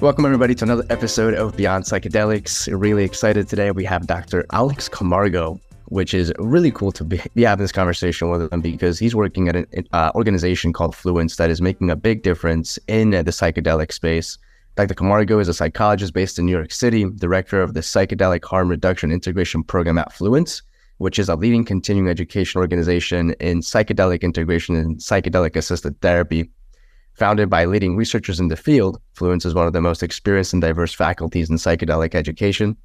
Welcome, everybody, to another episode of Beyond Psychedelics. Really excited today. We have Dr. Alex Camargo, which is really cool to be, having this conversation with him because he's working at an uh, organization called Fluence that is making a big difference in uh, the psychedelic space. Dr. Camargo is a psychologist based in New York City, director of the Psychedelic Harm Reduction Integration Program at Fluence, which is a leading continuing education organization in psychedelic integration and psychedelic assisted therapy. Founded by leading researchers in the field, Fluence is one of the most experienced and diverse faculties in psychedelic education.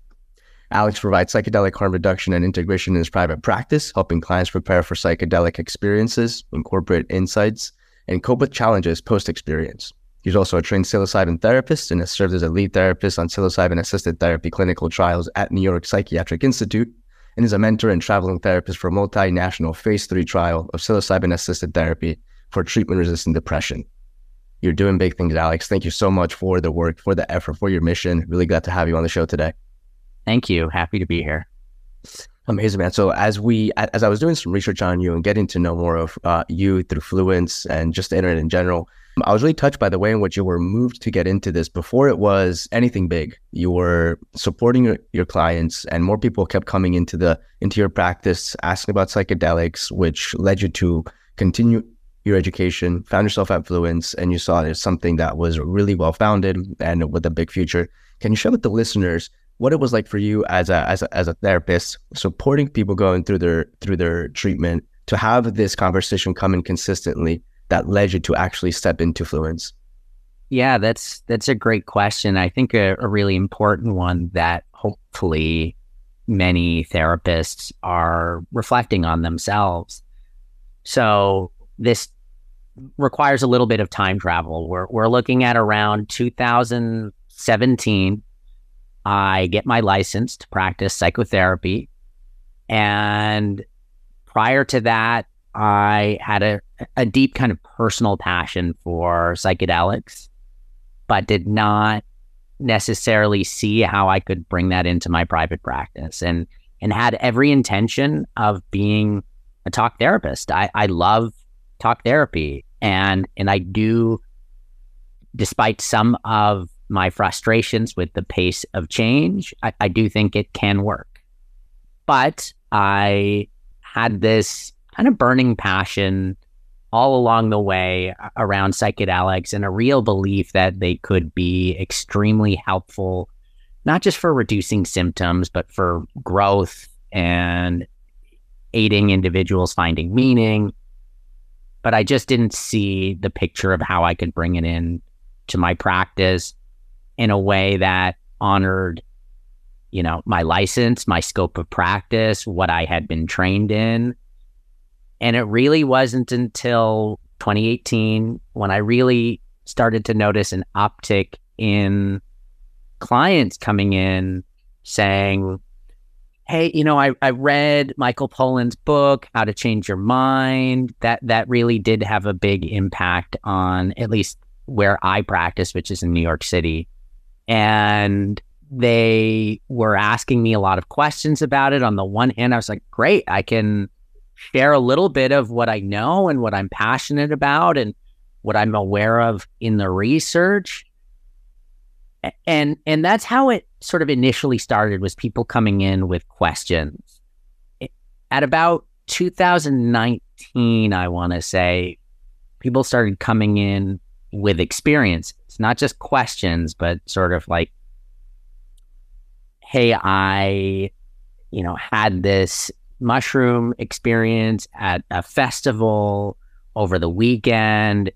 Alex provides psychedelic harm reduction and integration in his private practice, helping clients prepare for psychedelic experiences, incorporate insights, and cope with challenges post experience. He's also a trained psilocybin therapist and has served as a lead therapist on psilocybin assisted therapy clinical trials at New York Psychiatric Institute and is a mentor and traveling therapist for a multinational phase three trial of psilocybin assisted therapy for treatment resistant depression. You're doing big things, Alex. Thank you so much for the work, for the effort, for your mission. Really glad to have you on the show today. Thank you. Happy to be here. Amazing, man. So as we, as I was doing some research on you and getting to know more of uh, you through Fluence and just the internet in general, I was really touched by the way in which you were moved to get into this before it was anything big. You were supporting your, your clients, and more people kept coming into the into your practice, asking about psychedelics, which led you to continue your education, found yourself at Fluence, and you saw it as something that was really well founded and with a big future. Can you share with the listeners what it was like for you as a as a, as a therapist, supporting people going through their through their treatment, to have this conversation come in consistently that led you to actually step into Fluence? Yeah, that's that's a great question. I think a, a really important one that hopefully many therapists are reflecting on themselves. So this requires a little bit of time travel. We're we're looking at around 2017. I get my license to practice psychotherapy, and prior to that, I had a a deep kind of personal passion for psychedelics, but did not necessarily see how I could bring that into my private practice, and and had every intention of being a talk therapist. I I love talk therapy. And and I do, despite some of my frustrations with the pace of change, I, I do think it can work. But I had this kind of burning passion all along the way around psychedelics and a real belief that they could be extremely helpful, not just for reducing symptoms, but for growth and aiding individuals finding meaning but I just didn't see the picture of how I could bring it in to my practice in a way that honored, you know, my license, my scope of practice, what I had been trained in. And it really wasn't until 2018 when I really started to notice an uptick in clients coming in saying, hey, you know, I, I read Michael Pollan's book, How to Change Your Mind. That that really did have a big impact on at least where I practice, which is in New York City. And they were asking me a lot of questions about it. On the one hand, I was like, great, I can share a little bit of what I know and what I'm passionate about and what I'm aware of in the research and and that's how it sort of initially started was people coming in with questions. At about 2019 i want to say people started coming in with experiences not just questions but sort of like hey i you know had this mushroom experience at a festival over the weekend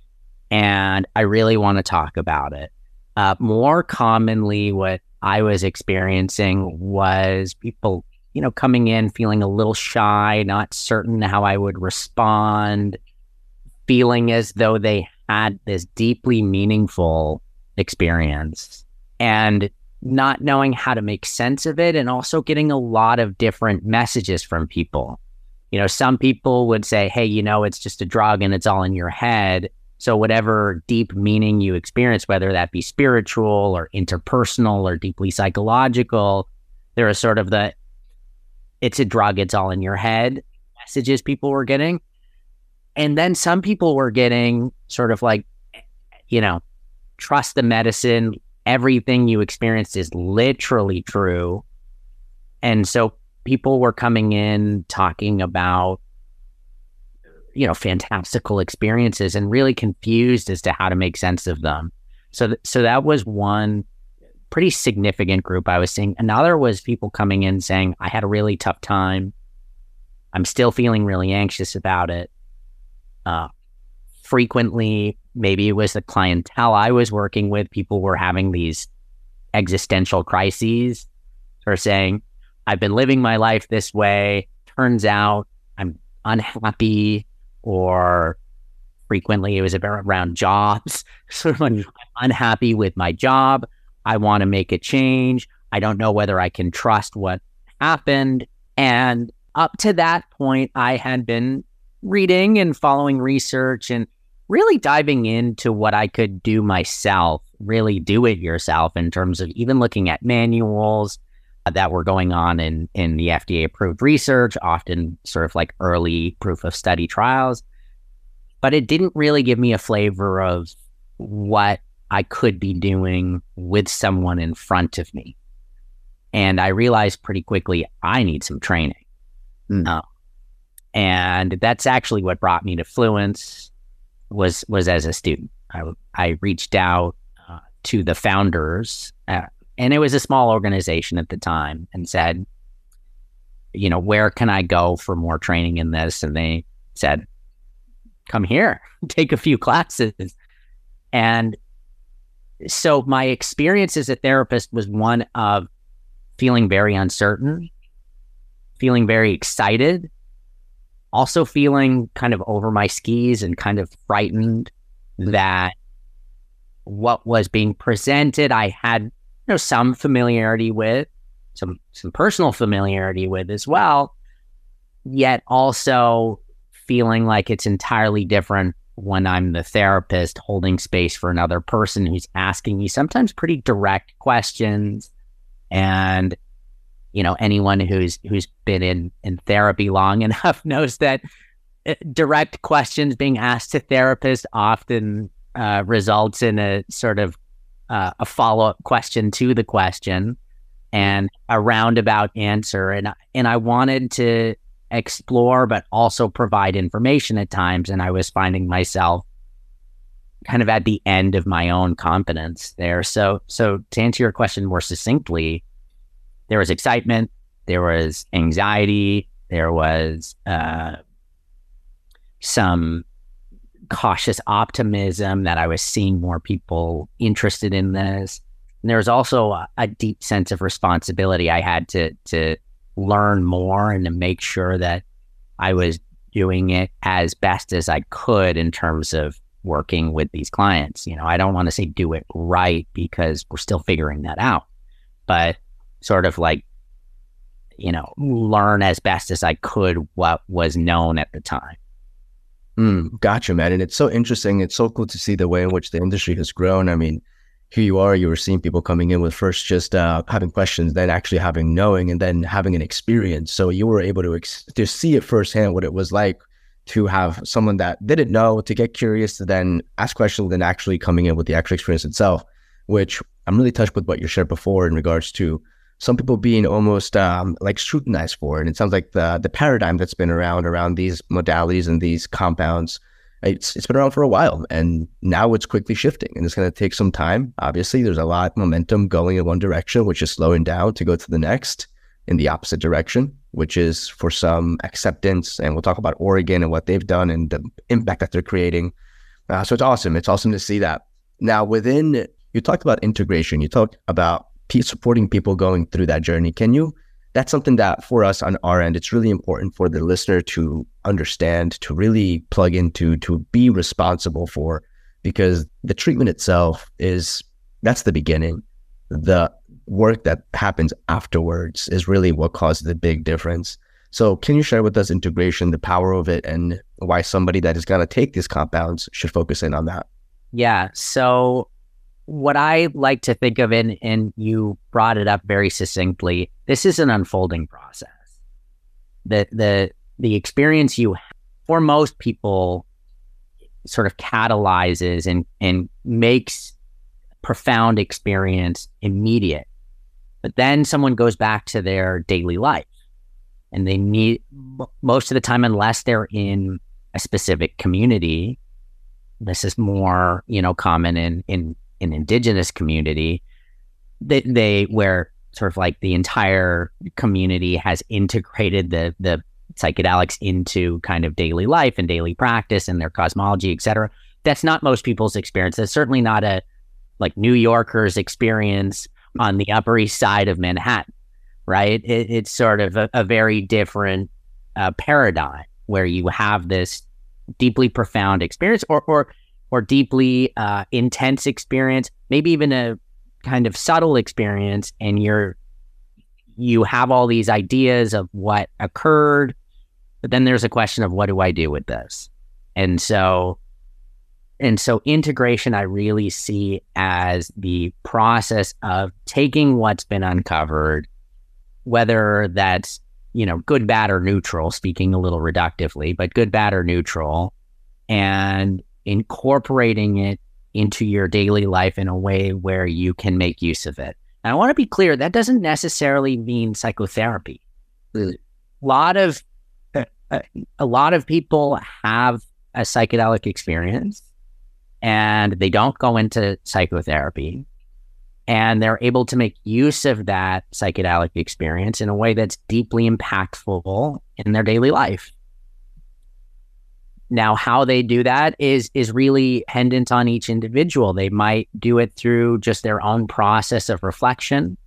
and i really want to talk about it uh, more commonly, what I was experiencing was people, you know, coming in feeling a little shy, not certain how I would respond, feeling as though they had this deeply meaningful experience and not knowing how to make sense of it, and also getting a lot of different messages from people. You know, some people would say, hey, you know, it's just a drug and it's all in your head. So, whatever deep meaning you experience, whether that be spiritual or interpersonal or deeply psychological, there is sort of the it's a drug, it's all in your head messages people were getting. And then some people were getting sort of like, you know, trust the medicine everything you experienced is literally true. And so people were coming in talking about you know fantastical experiences and really confused as to how to make sense of them. So th- so that was one pretty significant group I was seeing. Another was people coming in saying I had a really tough time. I'm still feeling really anxious about it. Uh, frequently, maybe it was the clientele I was working with, people were having these existential crises or saying, I've been living my life this way. Turns out I'm unhappy, or frequently it was about around jobs. Sort of mm. I'm unhappy with my job. I want to make a change. I don't know whether I can trust what happened. And up to that point, I had been reading and following research and really diving into what I could do myself, really do it yourself in terms of even looking at manuals that were going on in, in the FDA approved research, often sort of like early proof of study trials. But it didn't really give me a flavor of what I could be doing with someone in front of me. And I realized pretty quickly I need some training. Mm. Uh, and that's actually what brought me to Fluence was was as a student. I, I reached out uh, to the founders, uh, and it was a small organization at the time, and said, you know, where can I go for more training in this? And they said, come here, take a few classes. And so my experience as a therapist was one of feeling very uncertain, feeling very excited, also feeling kind of over my skis and kind of frightened mm-hmm. that what was being presented I had know some familiarity with, some some personal familiarity with as well, yet also feeling like it's entirely different when I'm the therapist holding space for another person who's asking me sometimes pretty direct questions. And you know anyone who's who's been in in therapy long enough knows that uh, direct questions being asked to therapists often uh, results in a sort of uh, a follow-up question to the question and a roundabout answer. And and I wanted to explore but also provide information at times. And I was finding myself kind of at the end of my own competence there. So so to answer your question more succinctly there was excitement, there was anxiety, there was uh, some cautious optimism that I was seeing more people interested in this. And there was also a, a, deep sense of responsibility. I had to to learn more and to make sure that I was doing it as best as I could in terms of working with these clients. You know, I don't want to say do it right because we're still figuring that out. But sort of like, you know, learn as best as I could what was known at the time. Mm, gotcha, man. And it's so interesting. It's so cool to see the way in which the industry has grown. I mean, here you are, you were seeing people coming in with first just uh, having questions, then actually having knowing, and then having an experience. So you were able to ex- to see it firsthand what it was like to have someone that didn't know to get curious to then ask questions, then actually coming in with the actual experience itself. Which I'm really touched with what you shared before in regards to some people being almost um, like scrutinized for. And it sounds like the the paradigm that's been around around these modalities and these compounds, it's it's been around for a while, and now it's quickly shifting, and it's going to take some time. Obviously, there's a lot of momentum going in one direction, which is slowing down to go to the next in the opposite direction, which is for some acceptance. And we'll talk about Oregon and what they've done and the impact that they're creating. Uh, so it's awesome. It's awesome to see that. Now, within you talked about integration. You talked about supporting people going through that journey. Can you? That's something that for us on our end, it's really important for the listener to understand, to really plug into, to be responsible for, because the treatment itself is that's the beginning. The work that happens afterwards is really what causes the big difference. So, can you share with us integration, the power of it, and why somebody that is going to take these compounds should focus in on that? Yeah. So, what I like to think of, and, and you brought it up very succinctly, this is an unfolding process. The the the experience you have, for most people sort of catalyzes and and makes profound experience immediate. But then someone goes back to their daily life and they need most of the time, unless they're in a specific community, this is more, you know, common in, in, in indigenous community, they, they where sort of like the entire community has integrated the, the psychedelics into kind of daily life and daily practice and their cosmology, et cetera. That's not most people's experience. That's certainly not a like New Yorkers experience on the Upper East Side of Manhattan, right? It, it's sort of a, a very different uh, paradigm where you have this deeply profound experience or or or deeply uh, intense experience, maybe even a kind of subtle experience, and you're you have all these ideas of what occurred, but then there's a question of what do I do with this? And so and so integration I really see as the process of taking what's been uncovered, whether that's, you know, good, bad, or neutral, speaking a little reductively, but good, bad, or neutral, and incorporating it into your daily life in a way where you can make use of it. And I want to be clear that doesn't necessarily mean psychotherapy. A lot of a lot of people have a psychedelic experience and they don't go into psychotherapy and they're able to make use of that psychedelic experience in a way that's deeply impactful in their daily life. Now, how they do that is is really dependent on each individual. They might do it through just their own process of reflection.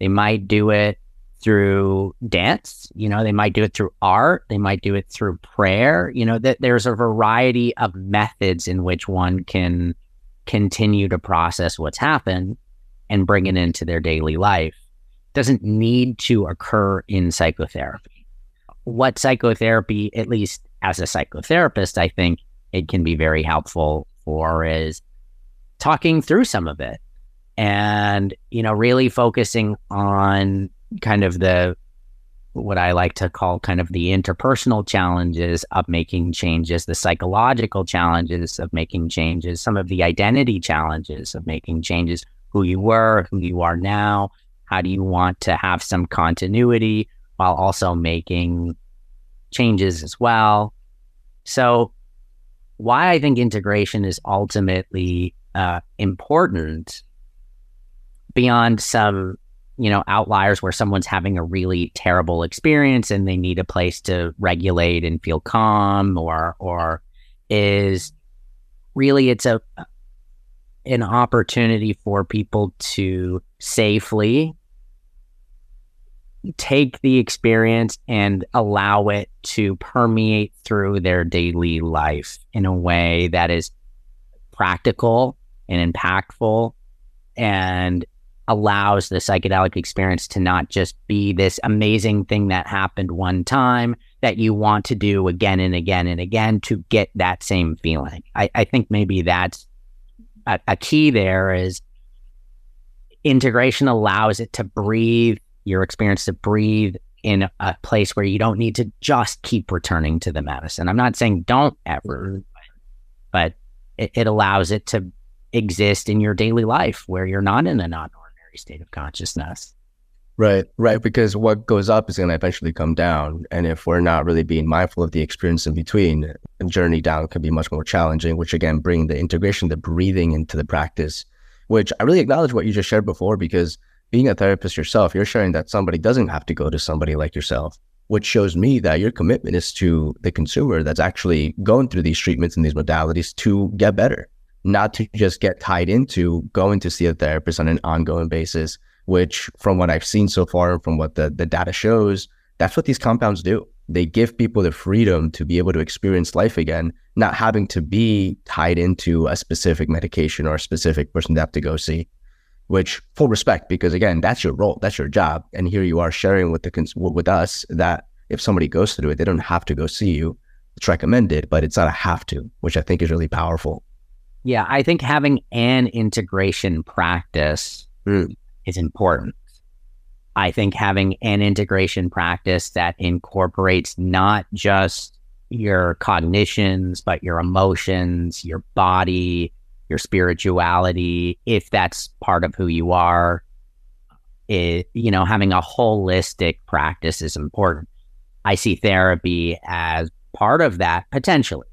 They might do it through dance. You know, they might do it through art. They might do it through prayer. You know, that there's a variety of methods in which one can continue to process what's happened and bring it into their daily life. It doesn't need to occur in psychotherapy. What psychotherapy, at least as a psychotherapist, I think it can be very helpful for is talking through some of it and, you know, really focusing on kind of the what I like to call kind of the interpersonal challenges of making changes, the psychological challenges of making changes, some of the identity challenges of making changes, who you were, who you are now, how do you want to have some continuity while also making changes as well. So, why I think integration is ultimately uh, important beyond some you know, outliers where someone's having a really terrible experience and they need a place to regulate and feel calm or or is really it's a an opportunity for people to safely take the experience and allow it to permeate through their daily life in a way that is practical and impactful and allows the psychedelic experience to not just be this amazing thing that happened one time that you want to do again and again and again to get that same feeling. I, I think maybe that's a, a key there is integration allows it to breathe, your experience to breathe in a place where you don't need to just keep returning to the medicine. I'm not saying don't ever, but it, it allows it to exist in your daily life where you're not in a non ordinary state of consciousness. Right, right. Because what goes up is going to eventually come down. And if we're not really being mindful of the experience in between, the journey down can be much more challenging, which again, bring the integration, the breathing into the practice, which I really acknowledge what you just shared before, because being a therapist yourself, you're sharing that somebody doesn't have to go to somebody like yourself, which shows me that your commitment is to the consumer that's actually going through these treatments and these modalities to get better not to just get tied into going to see a therapist on an ongoing basis, which from what I've seen so far, from what the, the data shows, that's what these compounds do. They give people the freedom to be able to experience life again, not having to be tied into a specific medication or a specific person they have to go see. Which full respect, because again, that's your role, that's your job, and here you are sharing with the with us that if somebody goes through it, they don't have to go see you. It's recommended, but it's not a have to, which I think is really powerful. Yeah, I think having an integration practice mm. is important. I think having an integration practice that incorporates not just your cognitions, but your emotions, your body, your spirituality, if that's part of who you are. It, you know, having a holistic practice is important. I see therapy as part of that potentially.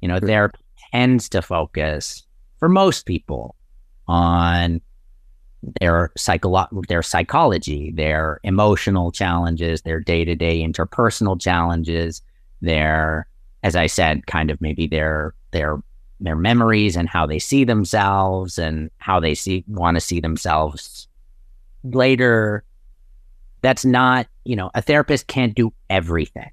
You know, therapy tends to focus for most people on their psycholo- their psychology, their emotional challenges, their day-to-day interpersonal challenges, their as I said, kind of maybe their their their memories and how they see themselves and how they see want to see themselves later. That's not, you know, a therapist can't do everything.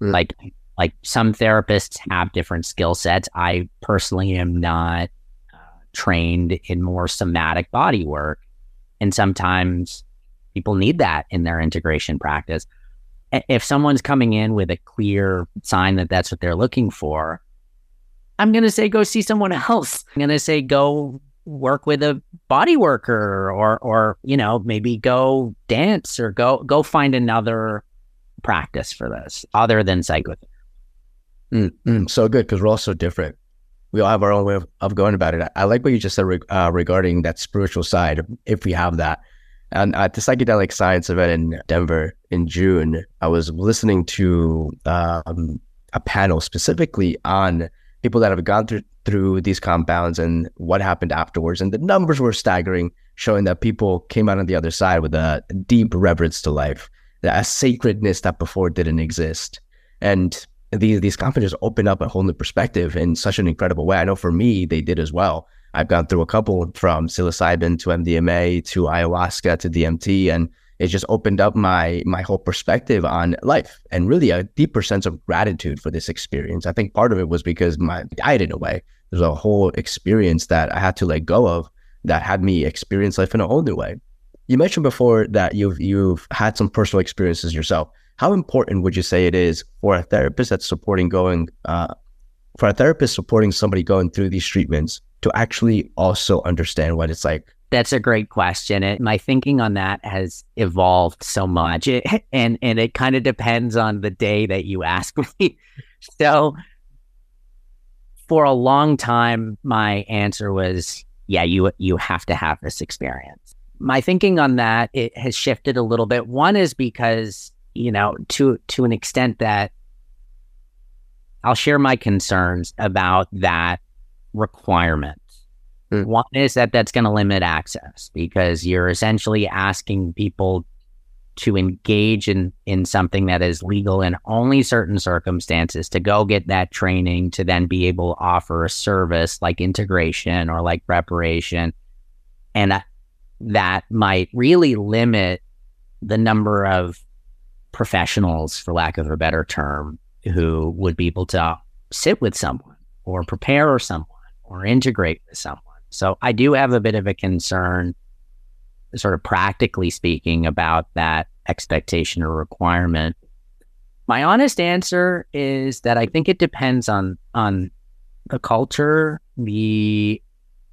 Mm. Like like some therapists have different skill sets. I personally am not uh, trained in more somatic body work. And sometimes people need that in their integration practice. If someone's coming in with a clear sign that that's what they're looking for, I'm going to say go see someone else. I'm going to say go work with a body worker or or you know maybe go dance or go go find another practice for this other than psychotherapy. Mm, mm, so good because we're all so different. We all have our own way of, of going about it. I, I like what you just said uh, regarding that spiritual side, if we have that. And at the psychedelic science event in Denver in June, I was listening to um, a panel specifically on people that have gone through through these compounds and what happened afterwards. And the numbers were staggering, showing that people came out on the other side with a deep reverence to life, a sacredness that before didn't exist. And these these conferences open up a whole new perspective in such an incredible way. I know for me, they did as well. I've gone through a couple from psilocybin to MDMA to ayahuasca to DMT, and it just opened up my my whole perspective on life and really a deeper sense of gratitude for this experience. I think part of it was because my died in a way. There's a whole experience that I had to let go of that had me experience life in a whole new way. You mentioned before that you've you've had some personal experiences yourself. How important would you say it is for a therapist that's supporting going, uh, for a therapist supporting somebody going through these treatments to actually also understand what it's like? That's a great question. It, my thinking on that has evolved so much, it, eh, and and it kind of depends on the day that you ask me. so, for a long time, my answer was, "Yeah, you you have to have this experience." My thinking on that it has shifted a little bit. One is because you know, to to an extent that I'll share my concerns about that requirement. Mm. One is that that's going to limit access because you're essentially asking people to engage in in something that is legal in only certain circumstances to go get that training to then be able to offer a service like integration or like preparation and that might really limit the number of professionals, for lack of a better term, who would be able to sit with someone or prepare someone or integrate with someone. So I do have a bit of a concern, sort of practically speaking, about that expectation or requirement. My honest answer is that I think it depends on on the culture, the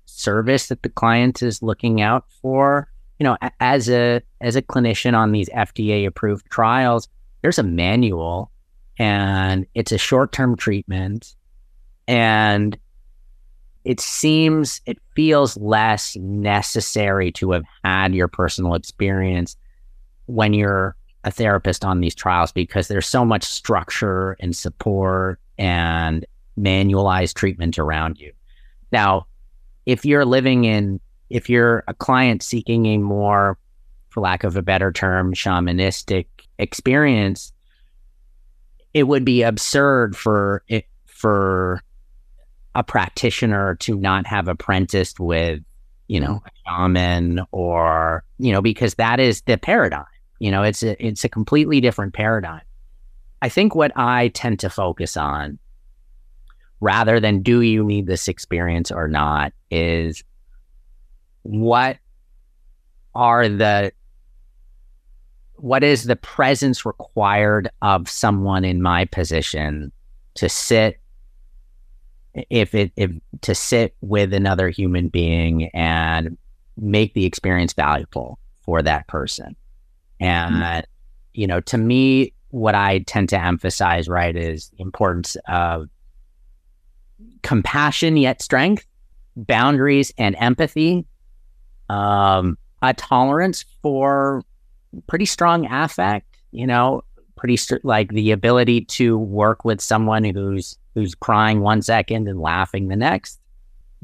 service that the client is looking out for, you know, as a as a clinician on these FDA approved trials, there's a manual and it's a short-term treatment and it seems it feels less necessary to have had your personal experience when you're a therapist on these trials because there's so much structure and support and manualized treatment around you. Now, if you're living in if you're a client seeking a more, for lack of a better term, shamanistic experience, it would be absurd for it for a practitioner to not have apprenticed with, you know, a shaman or, you know, because that is the paradigm. You know, it's a it's a completely different paradigm. I think what I tend to focus on rather than do you need this experience or not is what are the what is the presence required of someone in my position to sit if it if to sit with another human being and make the experience valuable for that person and mm-hmm. you know to me what i tend to emphasize right is the importance of compassion yet strength boundaries and empathy, um, a tolerance for pretty strong affect, you know, pretty st- like the ability to work with someone who's who's crying one second and laughing the next.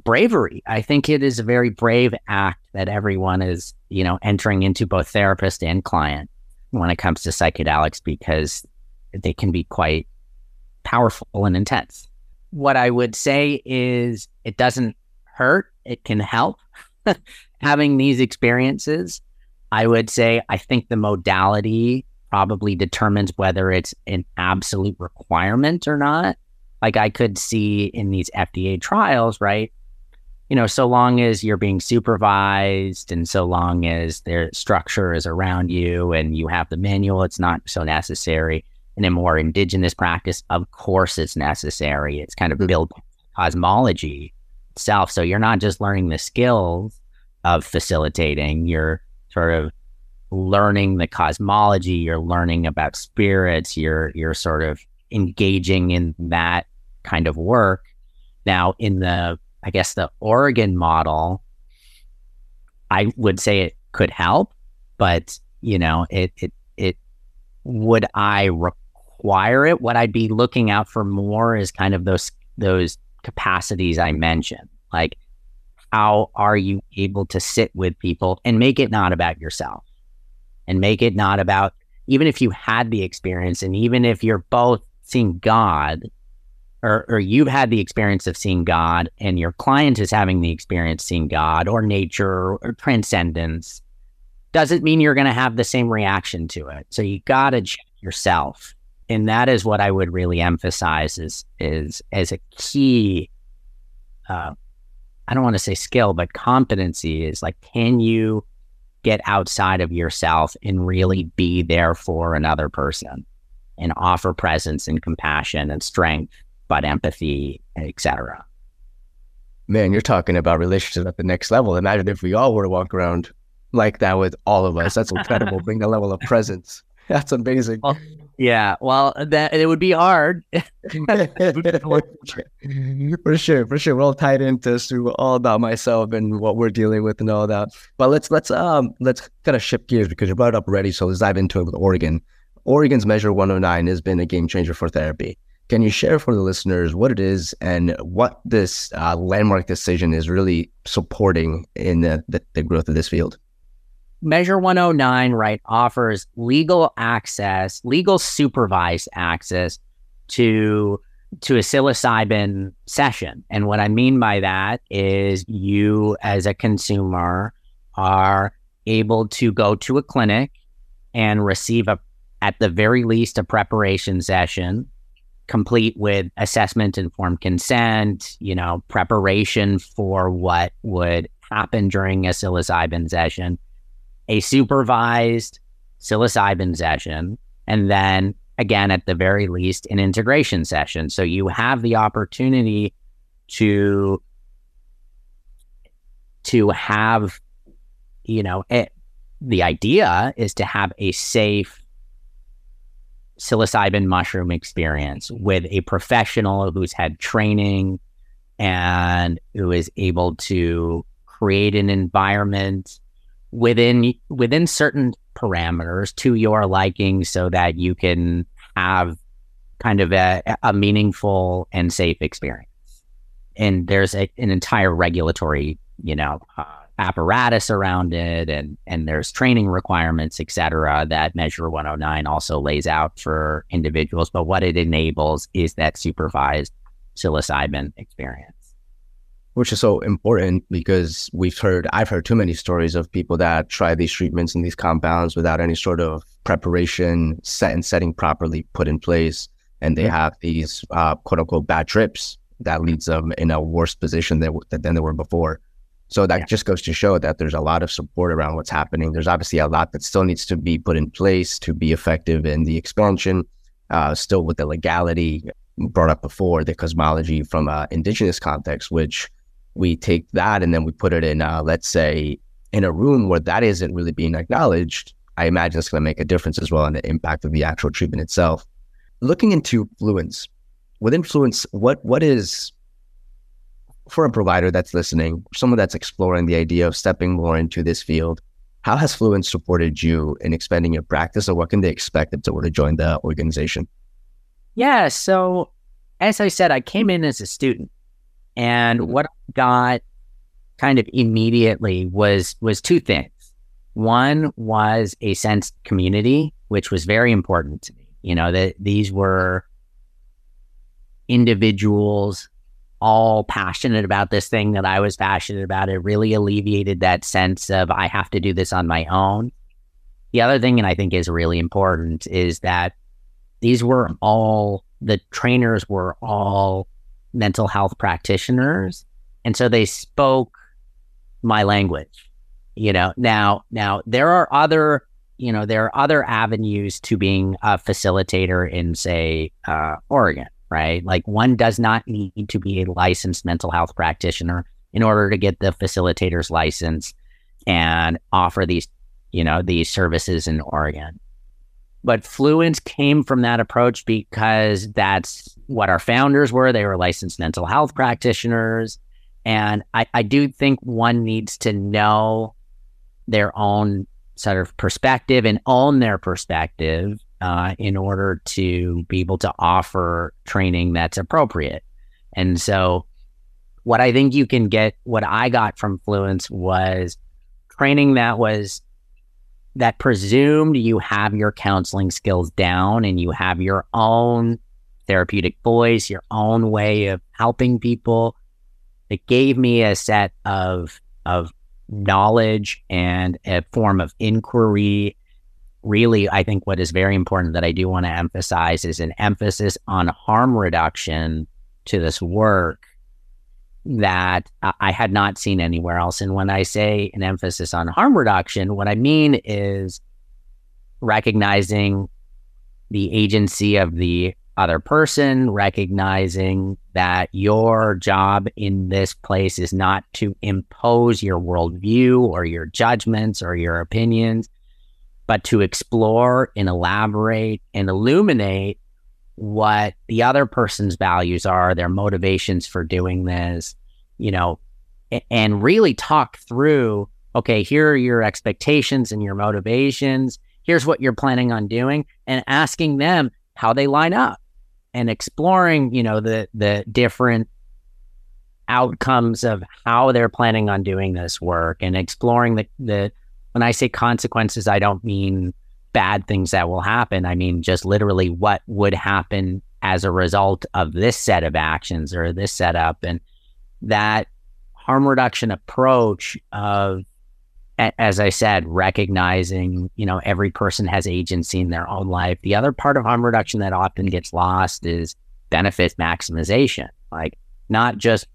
Bravery. I think it is a very brave act that everyone is, you know, entering into both therapist and client when it comes to psychedelics because they can be quite powerful and intense. What I would say is it doesn't hurt, it can help having these experiences. I would say I think the modality probably determines whether it's an absolute requirement or not. Like I could see in these FDA trials, right? You know, so long as you're being supervised and so long as their structure is around you and you have the manual, it's not so necessary. In a more indigenous practice, of course, it's necessary. It's kind of hmm. built cosmology itself. So you're not just learning the skills of facilitating, you're sort of learning the cosmology, you're learning about spirits, you're you're sort of engaging in that kind of work. Now, in the I guess the Oregon model, I would say it could help, but you know, it it it would I require it? What I'd be looking out for more is kind of those those capacities I mentioned. Like how are you able to sit with people and make it not about yourself? And make it not about even if you had the experience and even if you're both seeing God or, or you've had the experience of seeing God and your client is having the experience seeing God or nature or, transcendence, doesn't mean you're going to have the same reaction to it. So you got to check yourself. And that is what I would really emphasize is, is as a key, uh, I don't want to say skill, but competency is like, can you get outside of yourself and really be there for another person and offer presence and compassion and strength, but empathy, etc. Man, you're talking about relationships at the next level. Imagine if we all were to walk around like that with all of us. That's incredible. Bring a level of presence. That's amazing. Well, yeah, well, that it would be hard. for sure, for sure. We're all tied into to all about myself and what we're dealing with and all that. But let's let's um let's kind of shift gears because you brought it up already. So let's dive into it with Oregon. Oregon's Measure 109 has been a game changer for therapy. Can you share for the listeners what it is and what this uh, landmark decision is really supporting in the, the, the growth of this field? Measure 109, right, offers legal access, legal supervised access to to a psilocybin session. And what I mean by that is you as a consumer are able to go to a clinic and receive a at the very least a preparation session complete with assessment informed consent, you know, preparation for what would happen during a psilocybin session a supervised psilocybin session, and then again, at the very least, an integration session. So you have the opportunity to to have, you know, it, the idea is to have a safe psilocybin mushroom experience with a professional who's had training and who is able to create an environment within within certain parameters to your liking so that you can have kind of a, a meaningful and safe experience. And there's a, an entire regulatory you know uh, apparatus around it and and there's training requirements et cetera that measure 109 also lays out for individuals. But what it enables is that supervised psilocybin experience which is so important because we've heard I've heard too many stories of people that try these treatments and these compounds without any sort of preparation set and setting properly put in place, and they have these uh, quote unquote bad trips that leads them in a worse position than, than they were before. So that yeah. just goes to show that there's a lot of support around what's happening. There's obviously a lot that still needs to be put in place to be effective in the expansion. Uh, still with the legality brought up before, the cosmology from an indigenous context, which we take that and then we put it in, uh, let's say, in a room where that isn't really being acknowledged, I imagine it's going to make a difference as well in the impact of the actual treatment itself. Looking into Fluence, with influence, what what is for a provider that's listening, someone that's exploring the idea of stepping more into this field, how has Fluence supported you in expanding your practice and what can they expect if they were to join the organization? Yeah. So, as I said, I came in as a student, and mm-hmm. what I got kind of immediately was was two things. One was a sense community, which was very important to me. You know, that these were individuals all passionate about this thing that I was passionate about. It really alleviated that sense of I have to do this on my own. The other thing, and I think is really important, is that these were all the trainers were all mental health practitioners. And so they spoke my language. You know, now now there are other, you know, there are other avenues to being a facilitator in, say, uh, Oregon right? Like one does not need to be a licensed mental health practitioner in order to get the facilitator's license and offer these, you know, these services in Oregon. But Fluence came from that approach because that's what our founders were. They were licensed mental health practitioners. And I, I do think one needs to know their own sort of perspective and own their perspective uh, in order to be able to offer training that's appropriate. And so, what I think you can get, what I got from Fluence was training that was that presumed you have your counseling skills down and you have your own therapeutic voice, your own way of helping people. It gave me a set of of knowledge and a form of inquiry really, I think what is very important that I do want to emphasize is an emphasis on harm reduction to this work that I had not seen anywhere else. And when I say an emphasis on harm reduction, what I mean is recognizing the agency of the other person, recognizing that your job in this place is not to impose your worldview or your judgments or your opinions, but to explore and elaborate and illuminate what the other person's values are, their motivations for doing this, you know, and really talk through okay, here are your expectations and your motivations. Here's what you're planning on doing, and asking them how they line up and exploring, you know, the the different outcomes of how they're planning on doing this work and exploring the the when I say consequences, I don't mean bad things that will happen. I mean just literally what would happen as a result of this set of actions or this setup. And that harm reduction approach of as I said, recognizing, you know, every person has agency in their own life. The other part of harm reduction that often gets lost is benefit maximization. Like not just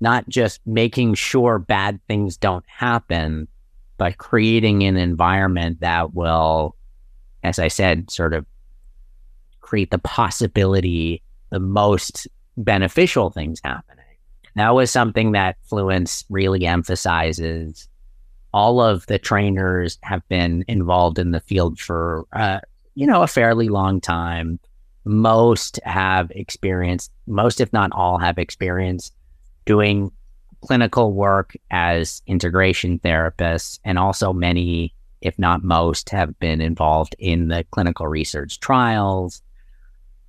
not just making sure bad things don't happen, but creating an environment that will, as I said, sort of create the possibility, the most beneficial things happening. That was something that Fluence really emphasizes. All of the trainers have been involved in the field for, uh, you know, a fairly long time. Most have experienced, most, if not all, have experience doing clinical work as integration therapists, and also many, if not most, have been involved in the clinical research trials,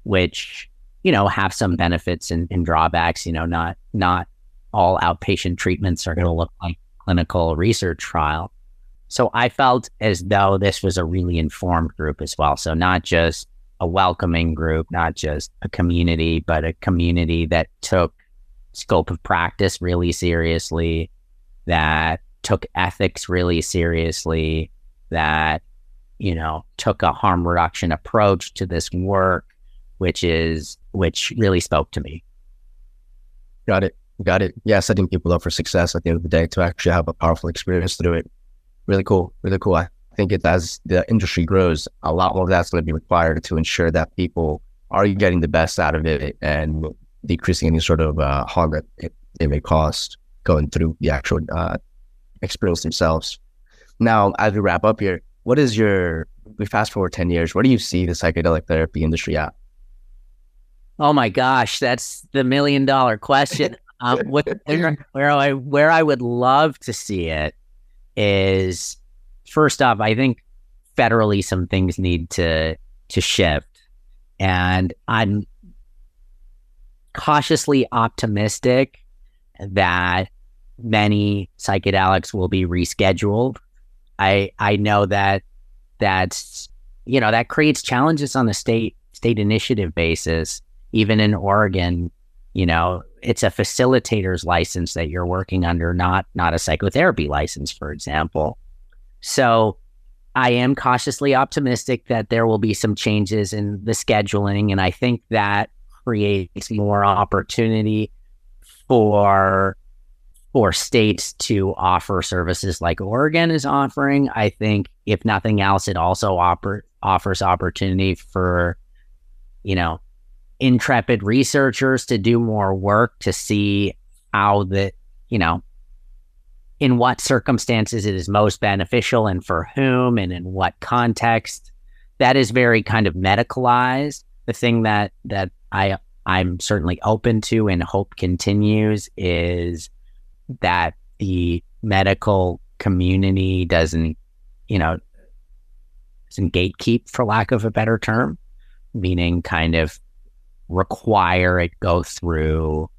which you know have some benefits and, and drawbacks. You know, not not all outpatient treatments are going to look like clinical research trial. So I felt as though this was a really informed group as well. So not just a welcoming group, not just a community, but a community that took scope of practice really seriously, that took ethics really seriously, that, you know, took a harm reduction approach to this work, which is, which really spoke to me. Got it. Got it. Yeah, setting people up for success at the end of the day to actually have a powerful experience through it. Really cool. Really cool. I think it as the industry grows, a lot more of that's going to be required to ensure that people are getting the best out of it and decreasing any sort of uh, harm that it, it, may cause going through the actual uh, experience themselves. Now, as we wrap up here, what is your, we fast forward 10 years, where do you see the psychedelic therapy industry at? Oh my gosh, that's the million dollar question. um, what, where I where I would love to see it is first off, I think federally some things need to to shift, and I'm cautiously optimistic that many psychedelics will be rescheduled. I I know that that's you know that creates challenges on the state state initiative basis. Even in Oregon, you know, it's a facilitator's license that you're working under, not not a psychotherapy license, for example. So I am cautiously optimistic that there will be some changes in the scheduling, and I think that creates more opportunity for for states to offer services like Oregon is offering. I think if nothing else, it also offer, offers opportunity for, you know, intrepid researchers to do more work to see how the, you know, in what circumstances it is most beneficial and for whom and in what context. That is very kind of medicalized. The thing that that I I'm certainly open to and hope continues is that the medical community doesn't, you know, doesn't gatekeep for lack of a better term, meaning kind of require it go through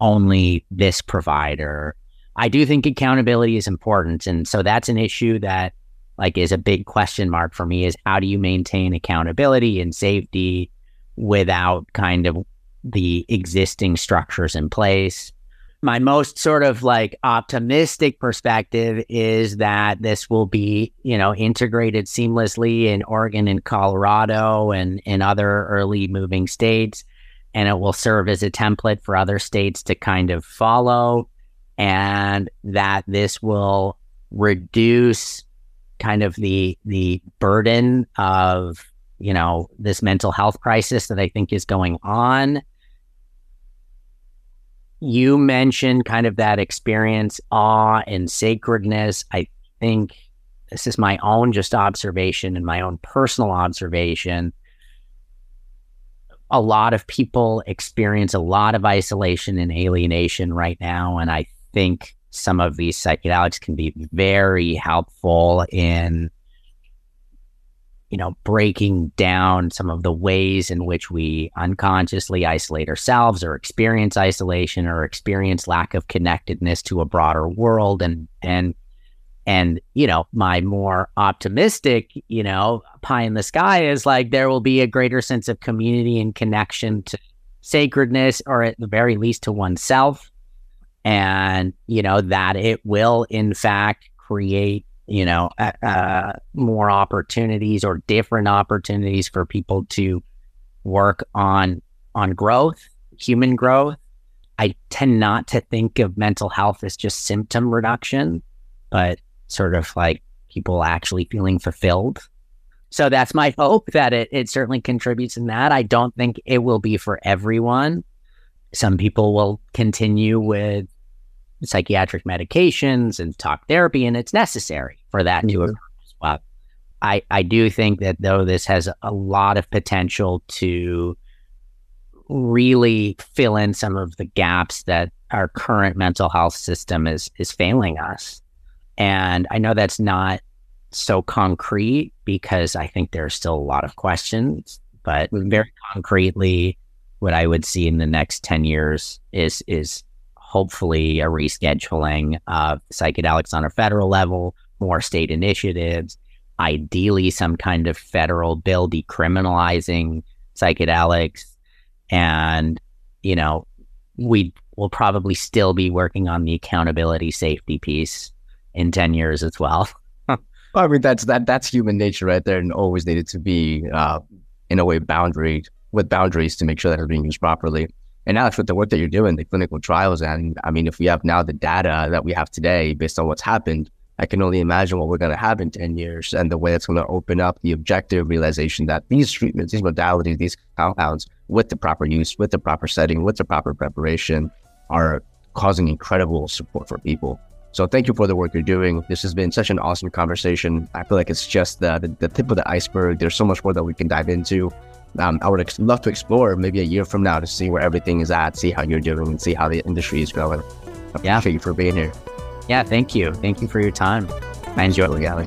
only this provider. I do think accountability is important. And so that's an issue that like is a big question mark for me is how do you maintain accountability and safety without kind of the existing structures in place? my most sort of like optimistic perspective is that this will be, you know, integrated seamlessly in Oregon and Colorado and in other early moving states. And it will serve as a template for other states to kind of follow. And that this will reduce kind of the the burden of, you know, this mental health crisis that I think is going on you mentioned kind of that experience, awe and sacredness. I think this is my own just observation and my own personal observation. A lot of people experience a lot of isolation and alienation right now. And I think some of these psychedelics can be very helpful in you know, breaking down some of the ways in which we unconsciously isolate ourselves or experience isolation or experience lack of connectedness to a broader world. And and and you know my more optimistic you know pie in the sky is like there will be a greater sense of community and connection to sacredness or at the very least to oneself and you know that it will in fact create you know, uh, more opportunities or different opportunities for people to work on on growth, human growth. I tend not to think of mental health as just symptom reduction, but sort of like people actually feeling fulfilled. So that's my hope that it, it certainly contributes in that. I don't think it will be for everyone. Some people will continue with psychiatric medications and talk therapy, and it's necessary for that mm-hmm. to occur as well. I, I do think that though this has a lot of potential to really fill in some of the gaps that our current mental health system is is failing us. And I know that's not so concrete because I think there's still a lot of questions, but mm-hmm. very concretely, what I would see in the next 10 years is is hopefully a rescheduling of psychedelics on a federal level, more state initiatives, ideally some kind of federal bill decriminalizing psychedelics. And, you know, we will probably still be working on the accountability safety piece in 10 years as well. I mean, that's that that's human nature right there and always needed to be, uh, in a way, boundary with boundaries to make sure that it's being used properly. And now with the work that you're doing, the clinical trials, and I mean, if we have now the data that we have today based on what's happened, I can only imagine what we're going to have in 10 years and the way it's going to open up the objective realization that these treatments, these modalities, these compounds, with the proper use, with the proper setting, with the proper preparation, are causing incredible support for people. So thank you for the work you're doing. This has been such an awesome conversation. I feel like it's just the, the, the tip of the iceberg. There's so much more that we can dive into. Um, I would ex- love to explore maybe a year from now to see where everything is at, see how you're doing, and see how the industry is going. I Yeah. appreciate you for being here. Yeah, thank you. Thank you for your time. I enjoyed it, Gally.